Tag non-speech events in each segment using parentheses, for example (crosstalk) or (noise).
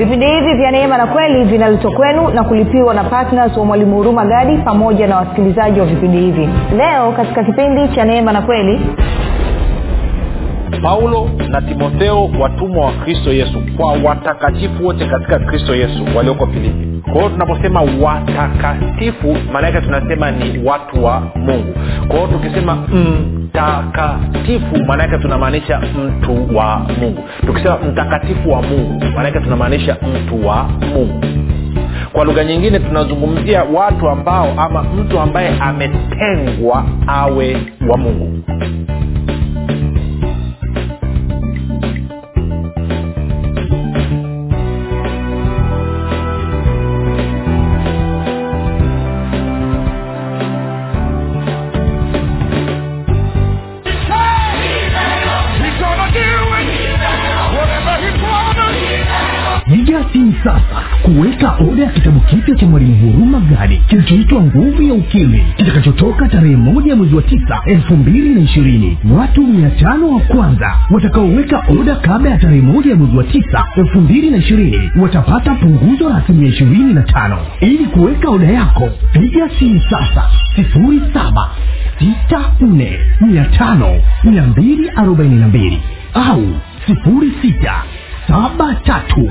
vipindi hivi vya neema na kweli vinaletwa kwenu na kulipiwa na ptns wa mwalimu huruma gadi pamoja na wasikilizaji wa vipindi hivi. Leo katika kipindi cha neema na kweli paulo na timotheo watumwa wa kristo yesu kwa watakatifu wote katika kristo yesu walioko filipi. Kwa hiyo tunaposema watakatifu maana yake tunasema ni watu wa mungu. Kwa hiyo tukisema mtakatifu. Maanaake tunamaanisha mtu wa mungu. Tukisema mtakatifu wa mungu maanaake tunamaanisha mtu wa mungu. Kwa lugha nyingine tunazungumzia watu ambao ama mtu ambaye ametengwa awe wa mungu piga sasa kuweka oda ya kitabu kipya cha mwalimu huruma gadi kilichoitwa nguvu ya ukimwi kitakachotoka tarehe moja mwezi wa tisa elfu mbili na ishirini. Watu mia tano wa kwanza watakaoweka oda kabla ya tarehe moja ya mwezi wa tisa elfu mbili na ishirini watapata punguzo la asilimia ishirini na tano. Ili kuweka oda yako piga simu sasa sifuri saba sita nne mia tano mia mbili arobaini na mbili au sifuri sita saba tatu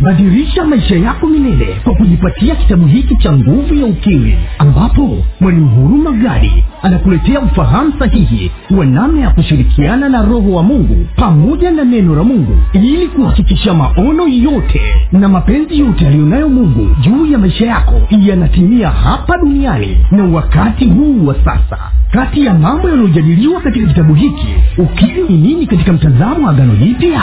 badilisha maisha yako milele kwa kujipatia kitabu hiki cha nguvu ya ukiri ambapo mwalimu huru magari anakuletea ufahamu sahihi wa namna ya kushirikiana na roho wa mungu pamoja na neno la mungu ili kuhakikisha maono yote na mapenzi yote aliyonayo mungu juu ya maisha yako yanatimia hapa duniani na wakati huu wa sasa. Kati ya mambo yanayojadiliwa katika kitabu hiki ukiri ni nini katika mtazamo wa agano jipya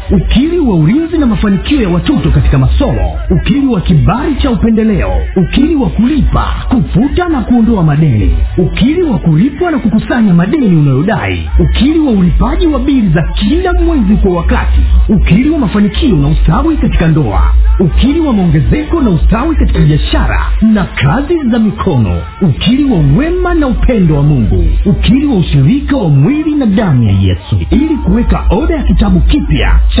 ukili wa ulinzi na mafanikio ya watoto katika masomo ukili wa kibali cha upendeleo ukili wa kulipa kufuta na kuondoa madeni ukili wa kulipwa na kukusanya madeni unayodai ukili wa ulipaji wa bili za kila mwezi kwa wakati ukili wa mafanikio na ustawi katika ndoa ukili wa maongezeko na ustawi katika biashara na kazi za mikono ukili wa wema na upendo wa mungu ukili wa ushirika wa mwili na damu ya yesu. Ili kuweka oda ya kitabu kipya cha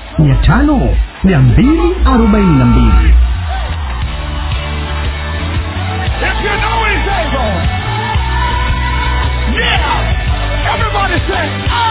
mia tano mia mbili arobaini na mbili. Everybody say, oh.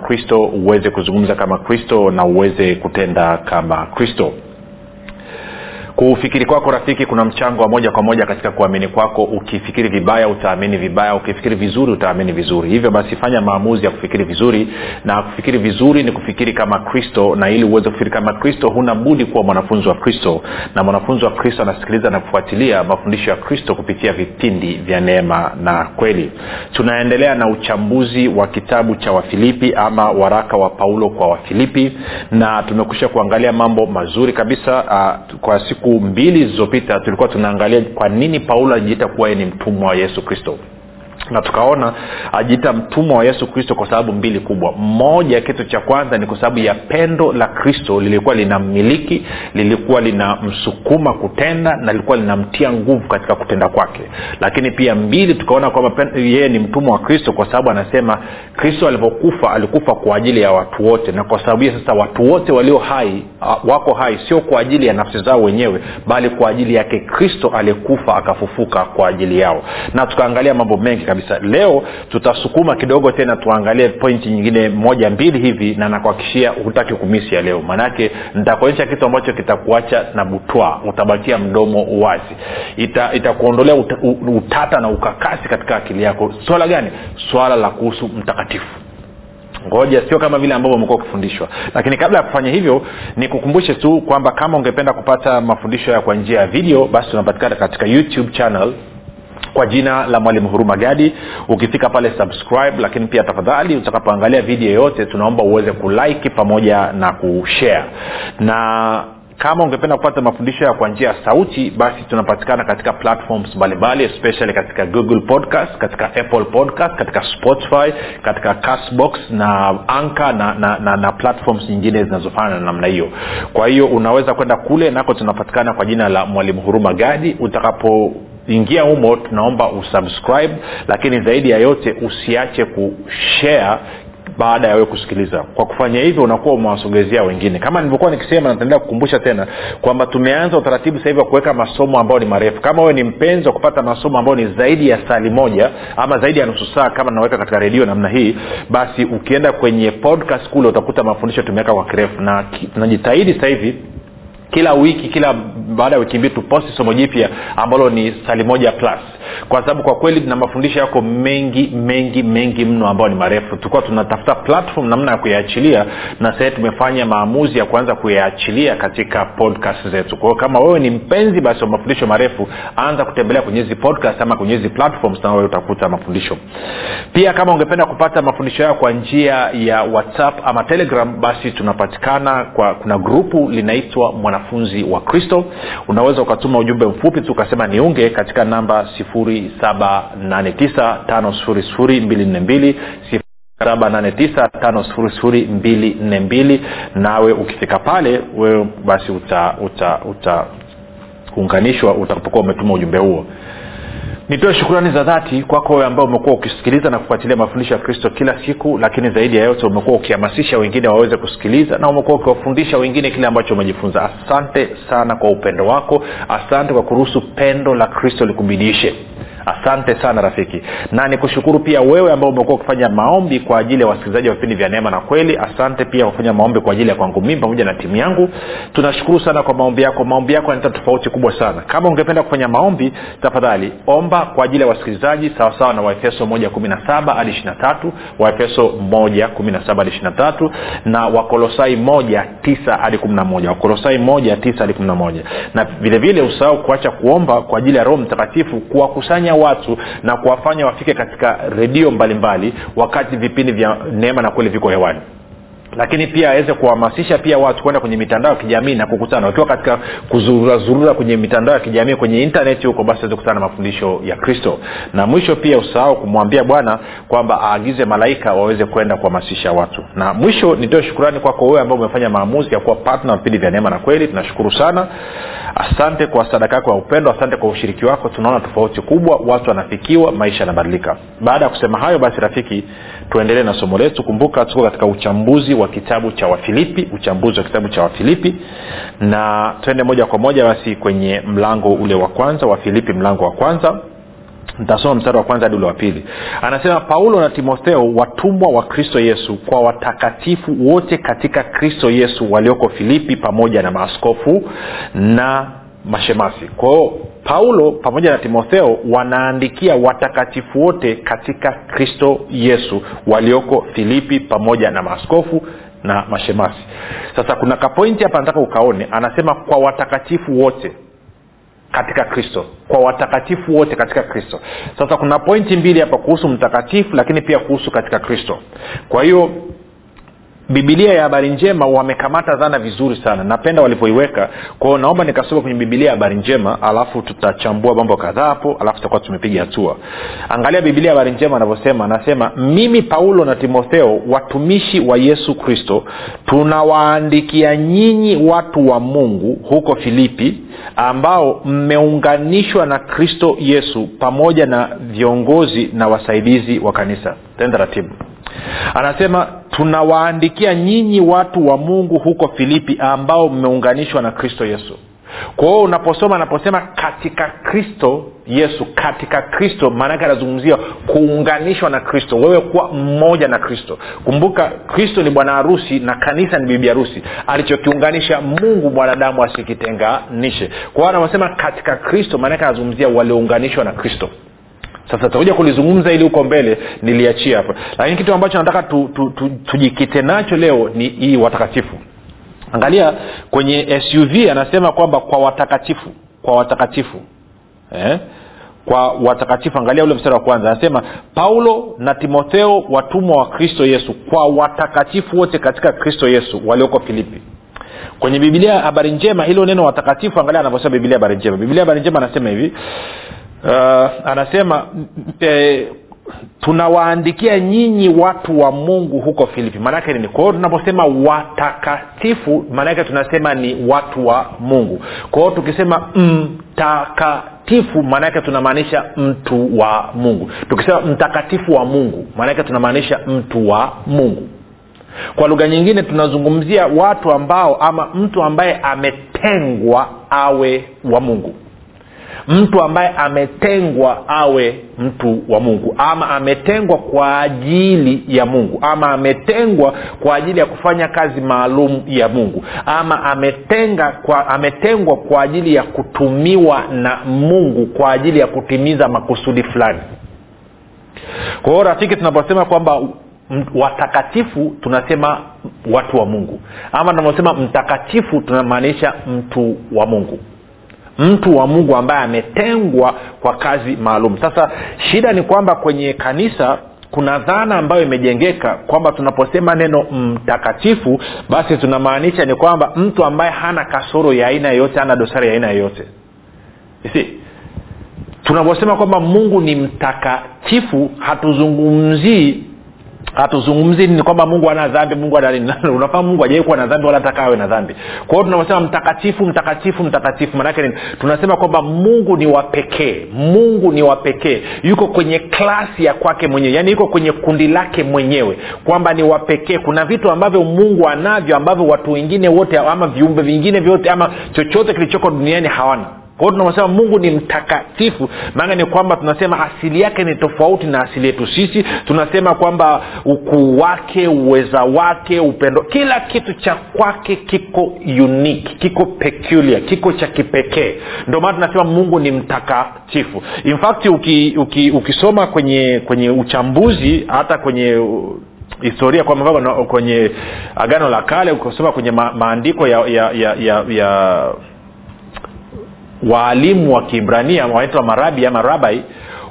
kristo uweze kuzungumza kama kristo na uweze kutenda kama kristo kufikiri kwako rafiki kuna mchango wa moja kwa moja katika kuamini kwako. Ukifikiri vibaya utaamini vibaya. Ukifikiri vizuri utaamini vizuri. Hivyo basi fanya maamuzi ya kufikiri vizuri. Na kufikiri vizuri ni kufikiri kama kristo. Na ili uweze kufikiri kama kristo huna budi kuwa mwanafunzi wa kristo. Na mwanafunzi wa kristo anasikiliza na kufuatilia mafundisho ya kristo kupitia vipindi vya neema na kweli. Tunaendelea na uchambuzi wa kitabu cha wafilipi ama waraka wa paulo kwa wafilipi. Na tumekusha kuangalia mambo mazuri kabisa uh, kwa siku mbili zilizopita tulikuwa tunaangalia kwa nini paulo alijiita kuwa ye ni mtumwa wa yesu kristo na tukaona ajiita mtumwa wa yesu kristo kwa sababu mbili kubwa. Moja kitu cha kwanza ni kwa sababu ya pendo la kristo lilikuwa linamiliki lilikuwa linamsukuma kutenda na lilikuwa linamtia nguvu katika kutenda kwake. Lakini pia mbili tukaona kwamba yeye ni mtumwa wa kristo kwa sababu anasema kristo alivyokufa alikufa kwa ajili ya watu wote. Na kwa sababu hiyo sasa watu wote walio hai wako hai sio kwa ajili ya nafsi zao wenyewe bali kwa ajili yake kristo aliyekufa akafufuka kwa ajili yao. Na tukaangalia mambo mengi kabisa leo tutasukuma kidogo tena tuangalie pointi nyingine moja mbili hivi na nakuhakikishia hutaki kumisi ya leo. Maanake nitakuonyesha kitu ambacho kitakuacha na butwa. Utabakia mdomo wazi. Itakuondolea ita uta, utata na ukakasi katika akili yako. Swala gani? Swala la kuhusu mtakatifu. Ngoja sio kama vile ambavyo umekuwa ukifundishwa. Lakini kabla ya kufanya hivyo nikukumbushe tu kwamba kama ungependa kupata mafundisho ya kwa njia ya video basi tunapatikana katika youtube channel kwa jina la mwalimu huruma gadi. Ukifika pale subscribe lakini pia tafadhali utakapoangalia video yoyote tunaomba uweze kulike pamoja na kushare. Na kama ungependa kupata mafundisho ya kwa njia ya sauti basi tunapatikana katika platforms mbalimbali especially katika google podcast katika apple podcast katika spotify katika castbox na anka na, na, na, na platforms nyingine zinazofana na namna hiyo. Kwa hiyo unaweza kwenda kule nako tunapatikana kwa jina la mwalimu huruma gadi. Utakapo ingia humo tunaomba usubscribe lakini zaidi ya yote usiache kushare baada ya wewe kusikiliza. Kwa kufanya hivyo unakuwa umewasogezea wengine. Kama nilivyokuwa nikisema nataendelea kukumbusha tena kwamba tumeanza utaratibu sasa hivi wa kuweka masomo ambayo ni marefu. Kama wewe ni mpenzi wa kupata masomo ambayo ni zaidi ya sali moja ama zaidi ya nusu saa kama naweka katika redio namna hii basi ukienda kwenye podcast kule utakuta mafundisho tumeweka kwa kirefu. Na tunajitahidi hivi kila wiki kila baada ya wiki mbili tuposti somo jipya ambalo ni sali moja plus. Kwa sababu kwa kweli na mafundisho yako mengi mengi mengi mno ambayo ni marefu. Tulikuwa tunatafuta platform namna ya kuyaachilia na sahii tumefanya maamuzi ya kuanza kuyaachilia katika podcast zetu. Kwao kama wewe ni mpenzi basi wa mafundisho marefu anza kutembelea kwenye hizi podcast ama kwenye hizi platforms na wewe utakuta mafundisho. Pia kama ungependa kupata mafundisho yao kwa njia ya whatsapp ama telegram basi tunapatikana kwa kuna grupu linaitwa mwanafunzi wa kristo unaweza ukatuma ujumbe mfupi tu ukasema niunge katika namba 7895242 7895242 nawe ukifika pale wewe basi utaunganishwa uta, uta utakapokuwa umetuma ujumbe huo nitoe shukurani za dhati kwako wewe ambao umekuwa ukisikiliza na kufuatilia mafundisho ya kristo kila siku lakini zaidi ya yote umekuwa ukihamasisha wengine waweze kusikiliza na umekuwa ukiwafundisha wengine kile ambacho umejifunza. Asante sana kwa upendo wako. Asante kwa kuruhusu pendo la kristo likubidishe asante sana rafiki. Na nikushukuru pia wewe ambao umekuwa ukifanya maombi kwa ajili ya wasikilizaji wa vipindi vya neema na kweli. Asante pia kufanya maombi kwa ajili ya kwangu mimi pamoja na timu yangu. Tunashukuru sana kwa maombi yako. Maombi yako yanaleta tofauti kubwa sana. Kama ungependa kufanya maombi tafadhali omba kwa ajili ya wasikilizaji sawasawa na waefeso moja kumi na saba hadi ishiri na tatu waefeso moja kumi na saba hadi ishiri na tatu na wakolosai moja tisa hadi kumi na moja. Wakolosai moja tisa hadi kumi na moja. Na vile usahau kuacha kuomba kwa ajili ya roho mtakatifu kuwakusanya watu na kuwafanya wafike katika redio mbalimbali wakati vipindi vya neema na kweli viko hewani lakini pia aweze kuhamasisha pia watu kwenda kwenye mitandao ya kijamii na kukutana. Wakiwa katika kuzururazurura kwenye mitandao ya kijamii kwenye intaneti huko basi aweze kukutana na mafundisho ya kristo. Na mwisho pia usahau kumwambia bwana kwamba aagize malaika waweze kwenda kuhamasisha watu. Na mwisho nitoe shukurani kwako wewe ambao umefanya maamuzi ya kuwa patna vipindi vya neema na kweli. Tunashukuru sana. Asante kwa sadaka yako ya upendo asante kwa ushiriki wako. Tunaona tofauti kubwa watu wanafikiwa maisha yanabadilika. Baada ya kusema hayo basi rafiki tuendelee na somo letu. Kumbuka tuko katika uchambuzi wa kitabu cha wafilipi uchambuzi wa kitabu cha wafilipi. Na twende moja kwa moja basi kwenye mlango ule wa kwanza wafilipi mlango wa kwanza. Ntasoma mstari wa kwanza hadi ule wa pili. Anasema paulo na timotheo watumwa wa kristo yesu kwa watakatifu wote katika kristo yesu walioko filipi pamoja na maaskofu na mashemasi. Kwao paulo pamoja na timotheo wanaandikia watakatifu wote katika kristo yesu walioko filipi pamoja na maaskofu na mashemasi. Sasa kuna kapointi hapa nataka ukaone. Anasema kwa watakatifu wote katika kristo. Kwa watakatifu wote katika kristo. Sasa kuna pointi mbili hapa kuhusu mtakatifu lakini pia kuhusu katika kristo. Kwa hiyo bibilia ya habari njema wamekamata dhana vizuri sana. Napenda walivyoiweka kwao naomba nikasoma kwenye bibilia ya habari njema alafu tutachambua mambo kadhaa hapo alafu tutakuwa tumepiga hatua. Angalia bibilia ya habari njema anavyosema. Anasema mimi paulo na timotheo watumishi wa yesu kristo tunawaandikia nyinyi watu wa mungu huko filipi ambao mmeunganishwa na kristo yesu pamoja na viongozi na wasaidizi wa kanisa. Tenda ratibu anasema tunawaandikia nyinyi watu wa mungu huko filipi ambao mmeunganishwa na kristo yesu. Kwa hiyo unaposoma anaposema katika kristo yesu katika kristo maanake anazungumzia kuunganishwa na kristo wewe kuwa mmoja na kristo. Kumbuka kristo ni bwana harusi na kanisa ni bibi harusi. Alichokiunganisha mungu mwanadamu asikitenganishe kwa hiyo anaposema katika kristo maanake anazungumzia waliounganishwa na kristo sasa tutakuja kulizungumza ili huko mbele niliachia hapa lakini kitu ambacho nataka tujikite tu, tu, tujikite nacho leo ni hii watakatifu. Angalia kwenye suv anasema kwamba kwa watakatifu kwa watakatifu eh? kwa watakatifu angalia ule mstari wa kwanza. Anasema paulo na timotheo watumwa wa kristo yesu kwa watakatifu wote katika kristo yesu walioko filipi. Kwenye bibilia habari njema hilo neno watakatifu angalia anavyosema bibilia habari njema. Bibilia habari njema anasema hivi uh, anasema eh, tunawaandikia nyinyi watu wa mungu huko filipi. Maanake nini? Kwa hiyo tunaposema watakatifu maanake tunasema ni watu wa mungu. Kwa hiyo tukisema mtakatifu maanake tunamaanisha mtu wa mungu. Tukisema mtakatifu wa mungu maanake tunamaanisha mtu wa mungu. Kwa lugha nyingine tunazungumzia watu ambao ama mtu ambaye ametengwa awe wa mungu mtu ambaye ametengwa awe mtu wa mungu ama ametengwa kwa ajili ya mungu ama ametengwa kwa ajili ya kufanya kazi maalum ya mungu ama ametenga kwa, ametengwa kwa ajili ya kutumiwa na mungu kwa ajili ya kutimiza makusudi fulani. Kwa hiyo rafiki tunaposema kwamba watakatifu tunasema watu wa mungu ama tunaposema mtakatifu tunamaanisha mtu wa mungu mtu wa mungu ambaye ametengwa kwa kazi maalum. Sasa shida ni kwamba kwenye kanisa kuna dhana ambayo imejengeka kwamba tunaposema neno mtakatifu basi tunamaanisha ni kwamba mtu ambaye hana kasoro ya aina yoyote hana dosari ya aina yoyote. Si tunaposema kwamba mungu ni mtakatifu hatuzungumzii hatuzungumzi ni kwamba mungu ana dhambi mungu ana (laughs) unafahamu mungu ajai kuwa na dhambi wala hata awe na dhambi. Kwa hiyo tunaposema mtakatifu mtakatifu mtakatifu. Maanake nini? Tunasema kwamba mungu ni wa mungu ni wa pekee. Yuko kwenye klasi ya kwake mwenyewe. Yaani yuko kwenye kundi lake mwenyewe. Kwamba ni wa pekee. Kuna vitu ambavyo mungu anavyo ambavyo watu wengine wote ama viumbe vingine vyote ama chochote kilichoko duniani hawana kwa hiyo tunaposema mungu ni mtakatifu. Maana ni kwamba tunasema asili yake ni tofauti na asili yetu sisi. Tunasema kwamba ukuu wake uweza wake upendo kila kitu cha kwake kiko unique kiko peculiar kiko cha kipekee. Ndio maana tunasema mungu ni mtakatifu. In fact uki, uki, ukisoma kwenye kwenye uchambuzi hata kwenye historia kwa mfano kwenye agano la kale ukisoma kwenye ma, maandiko ya ya ya, ya, ya waalimu wa kiibrania wanaitwa marabi ama rabai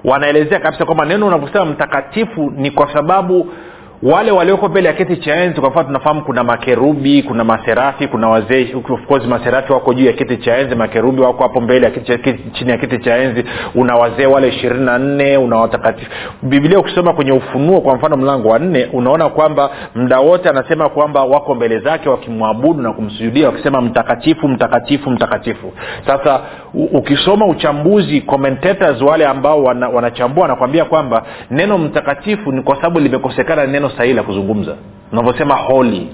wanaelezea kabisa kwamba neno unavyosema mtakatifu ni kwa sababu wale walioko mbele ya kiti cha enzi kwa mfano tunafahamu kuna makerubi kuna maserafi kuna wazee of course maserafi wako juu ya kiti cha enzi makerubi wako hapo mbele ya kiti, chini ya kiti cha enzi una wazee wale ishirini na nne una watakatifu. Biblia ukisoma kwenye ufunuo kwa mfano mlango wa nne unaona kwamba mda wote anasema kwamba wako mbele zake wakimwabudu na kumsujudia wakisema mtakatifu mtakatifu mtakatifu. Sasa u, ukisoma uchambuzi commentators wale ambao wana, wanachambua wanakwambia kwamba neno mtakatifu ni kwa sababu limekosekana neno sahihi la kuzungumza. Unavyosema holy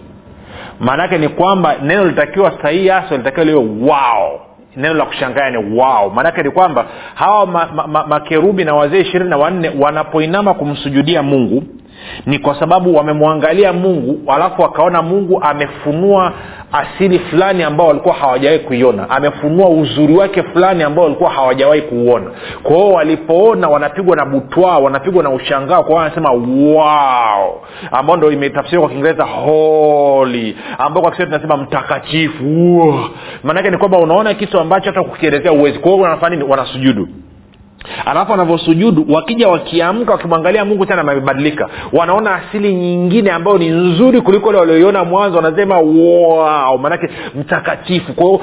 maanaake ni kwamba neno litakiwa sahihi hasa litakiwa liwe wow neno la kushangaa ni wao. Maanake ni kwamba hawa makerubi ma, ma, ma na wazee ishirini na wanne wanapoinama kumsujudia mungu ni kwa sababu wamemwangalia mungu alafu wakaona mungu amefunua asili fulani ambao walikuwa hawajawahi kuiona. Amefunua uzuri wake fulani ambao walikuwa hawajawahi kuuona. Kwahio walipoona wanapigwa na butwaa wanapigwa na ushangao kwao wanasema wow! Ambao ndo imetafsiriwa kwa kiingereza holy. Ambao kwa kiswahili tunasema mtakatifu. Maanake ni kwamba unaona kitu ambacho hata kukielezea uwezi kwao wanafanya nini? Wanasujudu alafu wanavyosujudu wakija wakiamka wakimwangalia mungu tena amebadilika. Wanaona asili nyingine ambayo ni nzuri kuliko ile walioiona mwanzo. Wanasema wow maanake mtakatifu. Kwao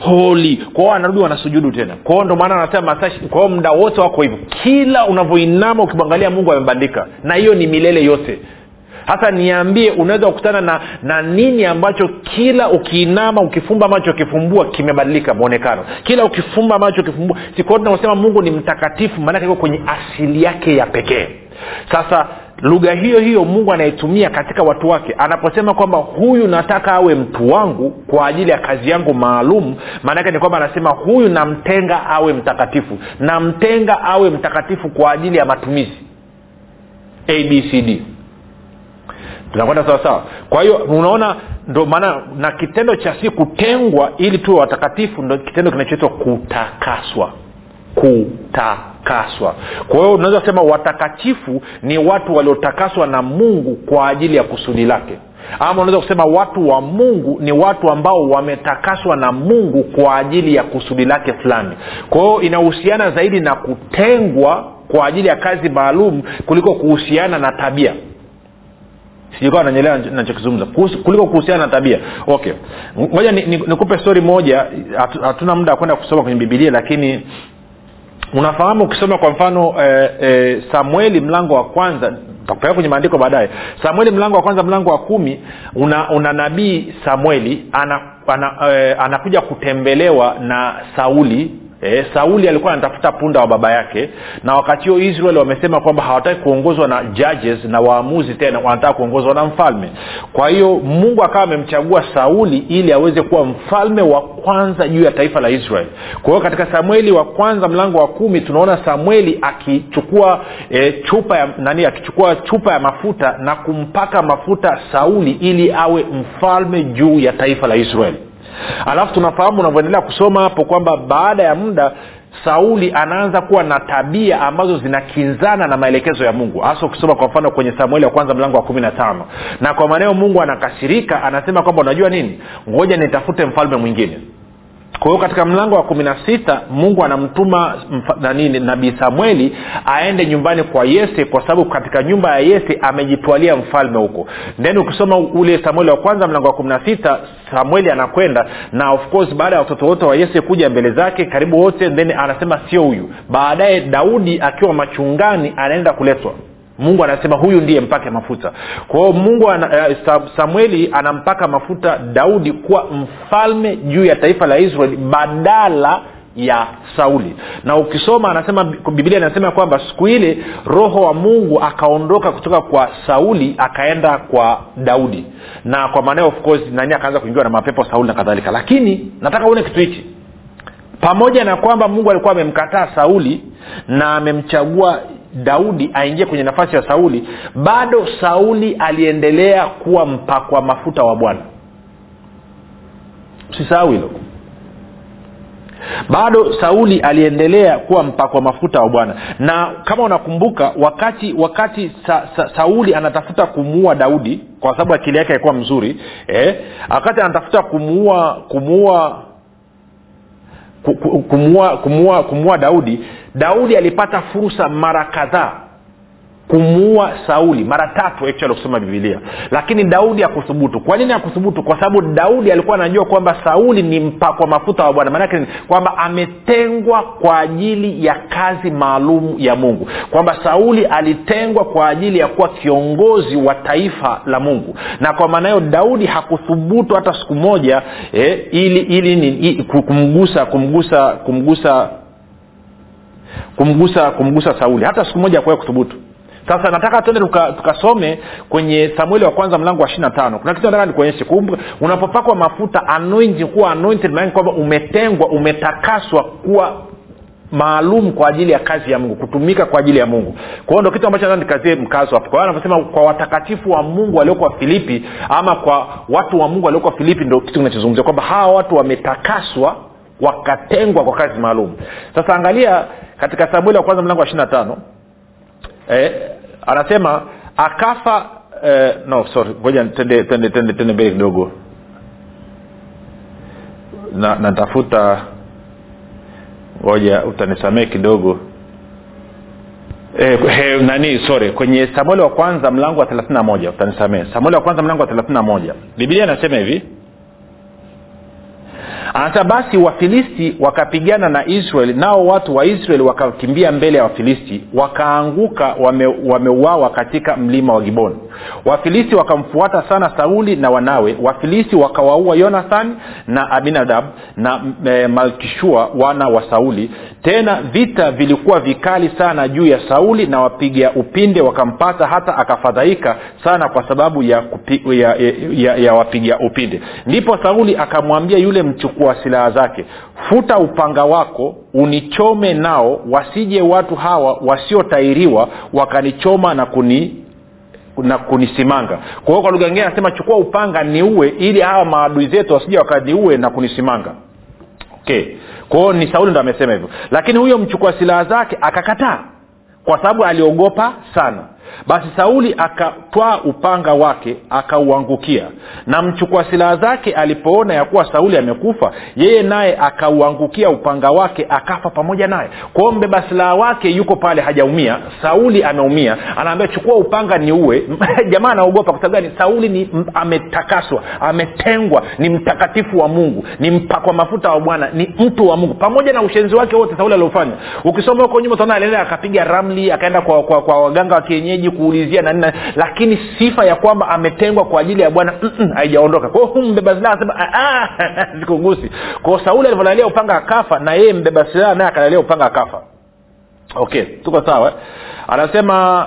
holi kwao wanarudi wanasujudu tena. Kwao ndo maana wanasema kwao muda wote wako hivyo. Kila unavyoinama ukimwangalia mungu amebadilika. Na hiyo ni milele yote hasa niambie unaweza kukutana na na nini ambacho kila ukiinama ukifumba macho ukifumbua kimebadilika mwonekano. Kila ukifumba macho ukifumbua sikao tunaosema mungu ni mtakatifu maanake iko kwenye asili yake ya pekee. Sasa lugha hiyo hiyo mungu anaitumia katika watu wake. Anaposema kwamba huyu nataka awe mtu wangu kwa ajili ya kazi yangu maalum maanake ni kwamba anasema huyu namtenga awe mtakatifu. Namtenga awe mtakatifu kwa ajili ya matumizi. Abcd tunakwenda sawasawa kwa hiyo unaona ndo maana na kitendo cha si kutengwa ili tuwe watakatifu ndo kitendo kinachoitwa kutakaswa. Kutakaswa. Kwa hiyo unaweza kusema watakatifu ni watu waliotakaswa na mungu kwa ajili ya kusudi lake. Ama unaweza kusema watu wa mungu ni watu ambao wametakaswa na mungu kwa ajili ya kusudi lake fulani. Kwa hiyo inahusiana zaidi na kutengwa kwa ajili ya kazi maalum kuliko kuhusiana na tabia sijukawa nanyelewa nachokizungumza kuliko kuhusiana na tabia. Okay. Ngoja nikupe ni, ni stori moja. Hatuna muda wa kwenda kusoma kwenye bibilia lakini unafahamu ukisoma kwa mfano eh, eh, samueli mlango wa kwanza takupeleka kwenye maandiko baadaye. Samueli mlango wa kwanza mlango wa kumi una, una nabii samueli ana, ana, eh, anakuja kutembelewa na sauli E, sauli alikuwa anatafuta punda wa baba yake na wakati huo israel wamesema kwamba hawataki kuongozwa na judges na waamuzi tena wanataka kuongozwa na mfalme. Kwa hiyo mungu akawa amemchagua sauli ili aweze kuwa mfalme wa kwanza juu ya taifa la israel. Kwa hiyo katika samueli wa kwanza mlango wa kumi tunaona samueli akichukua e, chupa ya nani akichukua chupa ya mafuta na kumpaka mafuta sauli ili awe mfalme juu ya taifa la israeli alafu tunafahamu unavyoendelea kusoma hapo kwamba baada ya muda sauli anaanza kuwa na tabia ambazo zinakinzana na maelekezo ya mungu. Hasa ukisoma kwa mfano kwenye samueli wa kwanza mlango wa kumi na tano. Na kwa maneo mungu anakasirika anasema kwamba unajua nini? Ngoja nitafute mfalme mwingine kwa hiyo katika mlango wa kumi na sita mungu anamtuma nanini nabii samueli aende nyumbani kwa yese kwa sababu katika nyumba ya yese amejitwalia mfalme huko. Then ukisoma ule samueli wa kwanza mlango wa kumi na sita samueli anakwenda na of course baada ya watoto wote wa yese kuja mbele zake karibu wote then anasema sio huyu. Baadaye daudi akiwa machungani anaenda kuletwa mungu anasema huyu ndiye mpake mafuta. Kwa hiyo mungu ana, uh, samueli anampaka mafuta daudi kuwa mfalme juu ya taifa la israeli badala ya sauli. Na ukisoma anasema biblia inasema kwamba siku ile roho wa mungu akaondoka kutoka kwa sauli akaenda kwa daudi. Na kwa maanao of course nani akaanza kuingiwa na mapepo sauli na kadhalika. Lakini nataka uone kitu hichi. Pamoja na kwamba mungu alikuwa amemkataa sauli na amemchagua daudi aingie kwenye nafasi ya sauli bado sauli aliendelea kuwa mpakwa mafuta wa bwana. Usisahau hilo. Bado sauli aliendelea kuwa mpakwa mafuta wa bwana. Na kama unakumbuka wakati wakati sa, sa, sauli anatafuta kumuua daudi kwa sababu akili yake alikuwa mzuri eh, wakati anatafuta kumuua kumuua kumuua kumua, kumua daudi daudi alipata fursa mara kadhaa kumuua sauli. Mara tatu actually kusoma bibilia lakini daudi akuthubutu kwa nini akuthubutu kwa sababu daudi alikuwa anajua kwamba sauli ni mpakwa mafuta wa bwana. Maanake kwamba ametengwa kwa ajili ya kazi maalum ya mungu. Kwamba sauli alitengwa kwa ajili ya kuwa kiongozi wa taifa la mungu. Na kwa maana hiyo daudi hakuthubutu hata siku moja eh, ili ili kumgusa kumgusa kumgusa kumgusa kumgusa sauli. Hata siku moja akuwa kuthubutu sasa nataka tuende tukasome tuka kwenye samueli wa kwanza mlango wa ishiri na tano. Kuna kitu nataka nikuonyeshe. Unapopakwa mafuta anointing kuwa anointed maana kwamba umetengwa umetakaswa kuwa maalum kwa ajili ya kazi ya mungu kutumika kwa ajili ya mungu. Kwa ndo kitu ambacho nikazie mkazo hapo. Kwa anavyosema kwa watakatifu wa mungu walioko filipi ama kwa watu wa mungu walioko filipi ndo kitu kinachozungumzia kwamba hawa watu wametakaswa wakatengwa kwa kazi maalum. Sasa angalia katika samueli wa kwanza mlango wa ishiri na tano eh, anasema akafa eh, no sorry ngoja tende tende tende tende mbele kidogo. Na natafuta ngoja utanisamee kidogo. Eh, eh, nani sorry kwenye samueli wa kwanza mlango wa thelathini na moja utanisamee. Samueli wa kwanza mlango wa thelathini na moja. Bibilia inasema hivi anasema basi wafilisti wakapigana na israeli nao watu wa israeli wakakimbia mbele ya wafilisti wakaanguka wameuawa wame katika mlima wa giboni wafilisti wakamfuata sana sauli na wanawe. Wafilisti wakawaua yonathan na abinadab na e, malkishua wana wa sauli. Tena vita vilikuwa vikali sana juu ya sauli na wapiga upinde wakampata hata akafadhaika sana kwa sababu ya, ya, ya, ya wapiga upinde. Ndipo sauli akamwambia yule mchukua silaha zake futa upanga wako unichome nao wasije watu hawa wasiotairiwa wakanichoma na kuni na kunisimanga. Kwa hiyo kwa lugha ingine anasema chukua upanga niue ili hawa maadui zetu wasija wakaniue na kunisimanga. Okay. Kwao ni sauli ndo amesema hivyo. Lakini huyo mchukua silaha zake akakataa kwa sababu aliogopa sana basi sauli akatwaa upanga wake akauangukia. Na mchukua silaha zake alipoona ya kuwa sauli amekufa yeye naye akauangukia upanga wake akafa pamoja naye. Kwao mbeba silaha wake yuko pale hajaumia. Sauli ameumia. Anaambia chukua upanga ni uwe (laughs) jamaa anaogopa kwa sababu gani? Sauli ni ametakaswa ametengwa ni mtakatifu wa mungu ni mpakwa mafuta wa bwana ni mtu wa mungu. Pamoja na ushenzi wake wote sauli aliofanya. Ukisoma huko nyuma utaona alienda akapiga ramli akaenda kwa, kwa, kwa waganga wa kienyeji kuulizia na nina lakini sifa ya kwamba ametengwa kwa ajili ya bwana haijaondoka. Kwao hu mbeba silaha asema sikugusi (laughs) kwao sauli alivyolalia upanga akafa na yeye mbeba silaha naye akalalia upanga akafa. Okay tuko sawa anasema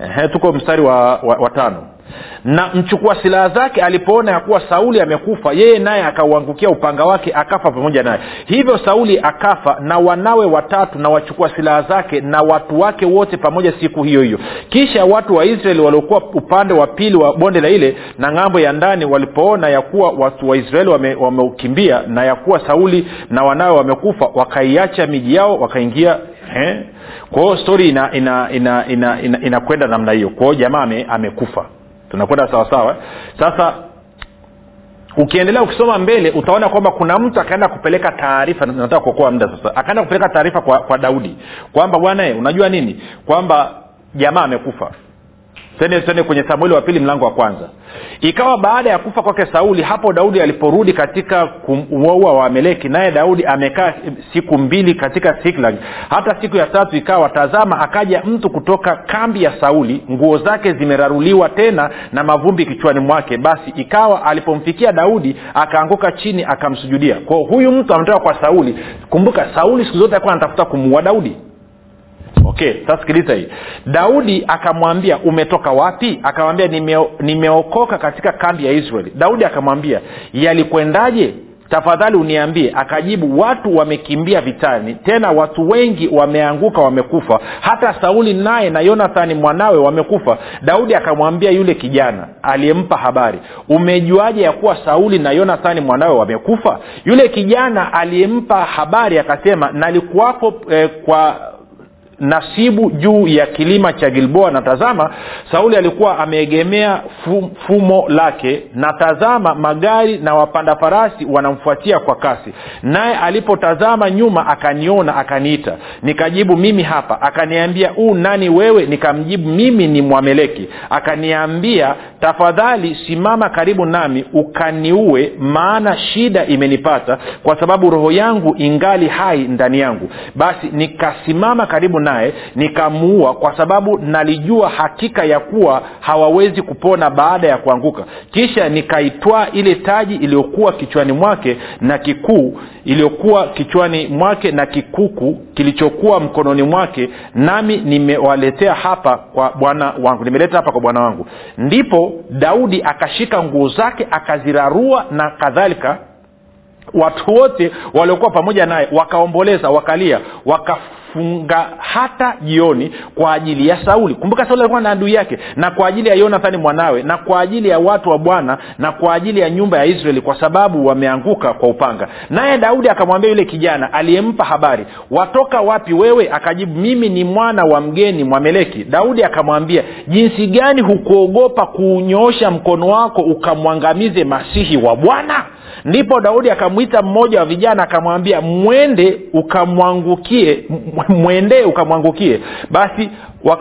uh, tuko mstari wa, wa, wa tano na mchukua silaha zake alipoona ya kuwa sauli amekufa yeye naye akauangukia upanga wake akafa pamoja naye. Hivyo sauli akafa na wanawe watatu na wachukua silaha zake na watu wake wote pamoja siku hiyo hiyo. Kisha watu wa israeli waliokuwa upande wa pili wa bonde la ile na ng'ambo ya ndani walipoona ya kuwa watu wa israeli wameukimbia wame na ya kuwa sauli na wanawe wamekufa wakaiacha miji yao wakaingia kwa hiyo stori inakwenda ina, ina, ina, ina, ina, namna hiyo. Kwao jamaa amekufa ame, amekufa tunakwenda sawasawa sasa ukiendelea ukisoma mbele utaona kwamba kuna mtu akaenda kupeleka taarifa. Nataka kuokoa muda sasa. Akaenda kupeleka taarifa kwa, kwa daudi. Kwamba bwana unajua nini? Kwamba jamaa amekufa tende kwenye samueli wa pili mlango wa kwanza. Ikawa baada ya kufa kwake sauli hapo daudi aliporudi katika kuwaua waameleki naye daudi amekaa siku mbili katika siklag. Hata siku ya tatu ikawa tazama akaja mtu kutoka kambi ya sauli nguo zake zimeraruliwa tena na mavumbi kichwani mwake. Basi ikawa alipomfikia daudi akaanguka chini akamsujudia. Kwao huyu mtu ametoka kwa sauli. Kumbuka sauli siku zote alikuwa anatafuta kumuua daudi okay sasa hii. Daudi akamwambia umetoka wapi? Akamwambia nime, nimeokoka katika kambi ya israeli. Daudi akamwambia yalikwendaje? Tafadhali uniambie. Akajibu watu wamekimbia vitani tena watu wengi wameanguka wamekufa. Hata sauli naye na yonathani mwanawe wamekufa. Daudi akamwambia yule kijana aliyempa habari umejuaje ya kuwa sauli na yonathani mwanawe wamekufa? Yule kijana aliyempa habari akasema nalikuwapo eh, kwa nasibu juu ya kilima cha gilboa. Na tazama sauli alikuwa ameegemea fumo lake. Na tazama magari na wapanda farasi wanamfuatia kwa kasi. Naye alipotazama nyuma akaniona akaniita. Nikajibu mimi hapa. Akaniambia uu nani wewe? Nikamjibu mimi ni mwameleki. Akaniambia tafadhali simama karibu nami ukaniue maana shida imenipata kwa sababu roho yangu ingali hai ndani yangu. Basi nikasimama karibu naye nikamuua kwa sababu nalijua hakika ya kuwa hawawezi kupona baada ya kuanguka. Kisha nikaitwaa ile taji iliyokuwa kichwani mwake na kikuu iliyokuwa kichwani mwake na kikuku kilichokuwa mkononi mwake nami nimewaletea hapa kwa bwana wangu nimeleta hapa kwa bwana wangu. Ndipo daudi akashika nguo zake akazirarua na kadhalika. Watu wote waliokuwa pamoja naye wakaomboleza wakalia wakafunga hata jioni kwa ajili ya sauli. Kumbuka sauli alikuwa na adui yake na kwa ajili ya yonathani mwanawe na kwa ajili ya watu wa bwana na kwa ajili ya nyumba ya israeli kwa sababu wameanguka kwa upanga. Naye daudi akamwambia yule kijana aliyempa habari watoka wapi wewe? Akajibu mimi ni mwana wa mgeni mwameleki daudi akamwambia jinsi gani hukuogopa kuunyoosha mkono wako ukamwangamize masihi wa bwana? Ndipo daudi akamwita mmoja wa vijana akamwambia mwende ukamwangukie mwendee ukamwangukie basi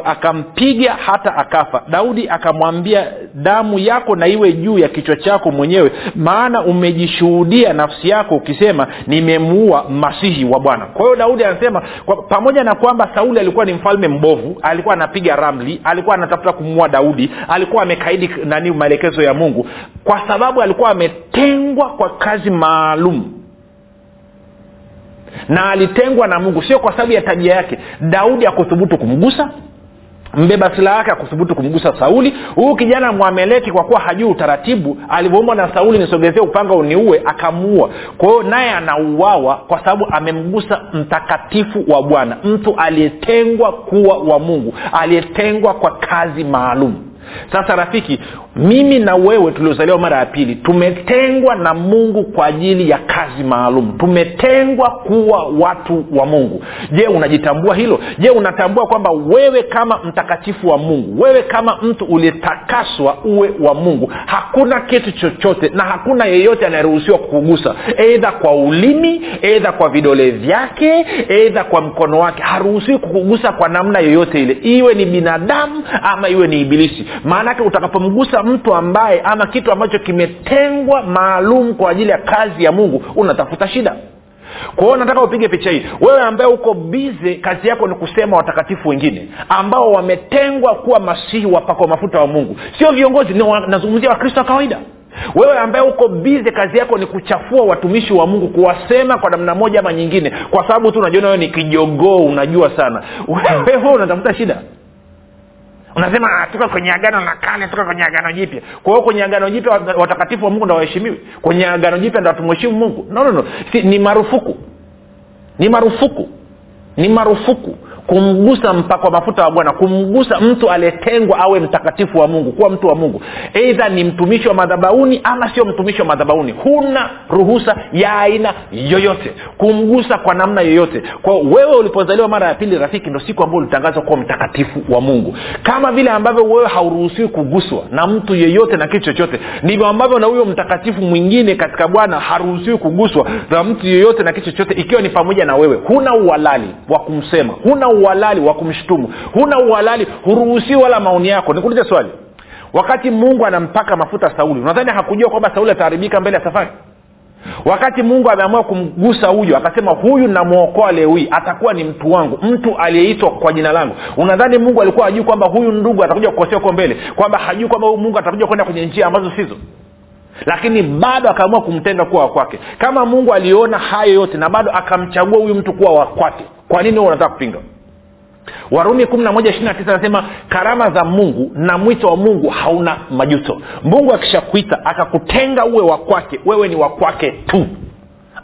akampiga hata akafa. Daudi akamwambia damu yako na iwe juu ya kichwa chako mwenyewe maana umejishuhudia nafsi yako ukisema nimemuua masihi wa bwana. Kwa hiyo daudi anasema kwa, pamoja na kwamba sauli alikuwa ni mfalme mbovu alikuwa anapiga ramli alikuwa anatafuta kumuua daudi alikuwa amekaidi nani maelekezo ya mungu kwa sababu alikuwa ametengwa kwa kazi maalum na alitengwa na mungu sio kwa sababu ya tabia yake. Daudi akuthubutu kumgusa mbeba silaha yake akuthubutu kumgusa sauli. Huyu kijana mwameleki kwa kuwa hajui utaratibu alivyoumbwa na sauli nisogezee upanga uniue akamuua. Kwa hiyo naye anauawa kwa sababu amemgusa mtakatifu wa bwana mtu aliyetengwa kuwa wa mungu aliyetengwa kwa kazi maalum sasa rafiki mimi na wewe tuliozaliwa mara ya pili tumetengwa na mungu kwa ajili ya kazi maalum. Tumetengwa kuwa watu wa mungu. Je unajitambua hilo? Je unatambua kwamba wewe kama mtakatifu wa mungu wewe kama mtu uliyetakaswa uwe wa mungu hakuna kitu chochote na hakuna yeyote anayeruhusiwa kukugusa. Eidha kwa ulimi eidha kwa vidole vyake eidha kwa mkono wake. Haruhusiwi kukugusa kwa namna yoyote ile. Iwe ni binadamu ama iwe ni ibilisi maanake utakapomgusa mtu ambaye ama kitu ambacho kimetengwa maalum kwa ajili ya kazi ya mungu unatafuta shida. Kwa hiyo nataka upige picha hii. Wewe ambaye uko bize kazi yako ni kusema watakatifu wengine ambao wametengwa kuwa masihi wapakwa mafuta wa mungu. Sio viongozi nazungumzia wakristo wa kawaida. Wewe ambaye uko bize kazi yako ni kuchafua watumishi wa mungu kuwasema kwa namna moja ama nyingine kwa sababu tu unajiona wewe ni kijogoo unajua sana. Wewe unatafuta shida unasema "Ah, tuko kwenye agano la kale tuko kwenye agano jipya. Kwa hiyo kwenye agano jipya watakatifu wa mungu ndo waheshimiwi. Kwenye agano jipya ndo watumheshimu mungu. No, no, no. Si, ni marufuku. Ni marufuku. Ni marufuku kumgusa mpakwa mafuta wa bwana kumgusa mtu aliyetengwa awe mtakatifu wa mungu kuwa mtu wa mungu. Eidha ni mtumishi wa madhabauni ama sio mtumishi wa madhabauni. Huna ruhusa ya aina yoyote. Kumgusa kwa namna yoyote. Kwa wewe ulipozaliwa mara ya pili rafiki ndo siku ambao ulitangazwa kuwa mtakatifu wa mungu. Kama vile ambavyo wewe hauruhusiwi kuguswa na mtu yeyote na kitu chochote ndivyo ambavyo na huyo mtakatifu mwingine katika bwana haruhusiwi kuguswa na mtu yeyote na kitu chochote ikiwa ni pamoja na wewe. Huna uhalali wa kumsema. Huna uhalali wa kumshutumu huna uhalali huruhusiwi wala maoni yako. Nikuulize swali. Wakati mungu anampaka mafuta sauli unadhani hakujua kwamba sauli ataharibika mbele ya safari? Wakati mungu ameamua kumgusa huyu akasema huyu namwokoa lewi atakuwa ni mtu wangu mtu aliyeitwa kwa jina langu. Unadhani mungu alikuwa hajui kwamba huyu ndugu atakuja kukosea huko mbele? Kwamba hajui kwamba huyu mungu atakuja kwenda kwenye njia ambazo sizo? Lakini bado akaamua kumtenga kuwa wakwake kama mungu aliona hayo yote na bado akamchagua huyu mtu kuwa wakwake kwa nini huo unataka kupinga warumi kumi na moja ishiri na tisa anasema karama za mungu na mwito wa mungu hauna majuto. Mungu akishakuita akakutenga uwe wa kwake wewe ni wa kwake tu.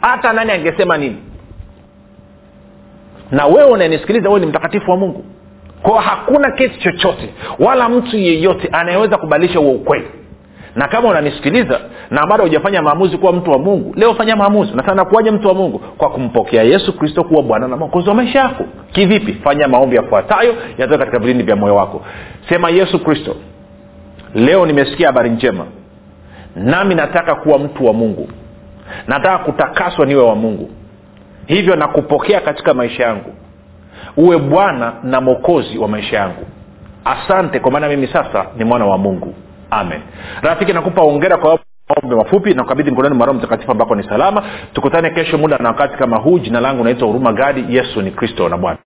Hata nani angesema nini? Na wewe unanisikiliza wewe ni mtakatifu wa mungu. Kwao hakuna kitu chochote wala mtu yeyote anayeweza kubadilisha huo ukweli na kama unanisikiliza na bado hujafanya maamuzi kuwa mtu wa mungu leo fanya maamuzi. Nasana kuwaje mtu wa mungu? Kwa kumpokea yesu kristo kuwa bwana na mwokozi wa maisha yako. Kivipi? Fanya maombi yafuatayo yanatoka katika vilindi vya moyo wako. Sema yesu kristo leo nimesikia habari njema. Nami nataka kuwa mtu wa mungu. Nataka kutakaswa niwe wa mungu. Hivyo nakupokea katika maisha yangu. Uwe bwana na mwokozi wa maisha yangu. Asante kwa maana mimi sasa ni mwana wa mungu amen. Rafiki nakupa ongera kwa maombi mafupi na kukabidhi mkononi mwa roho mtakatifu ambako ni salama. Tukutane kesho muda na wakati kama huu. Jina langu naitwa huruma gadi. Yesu ni kristo na bwana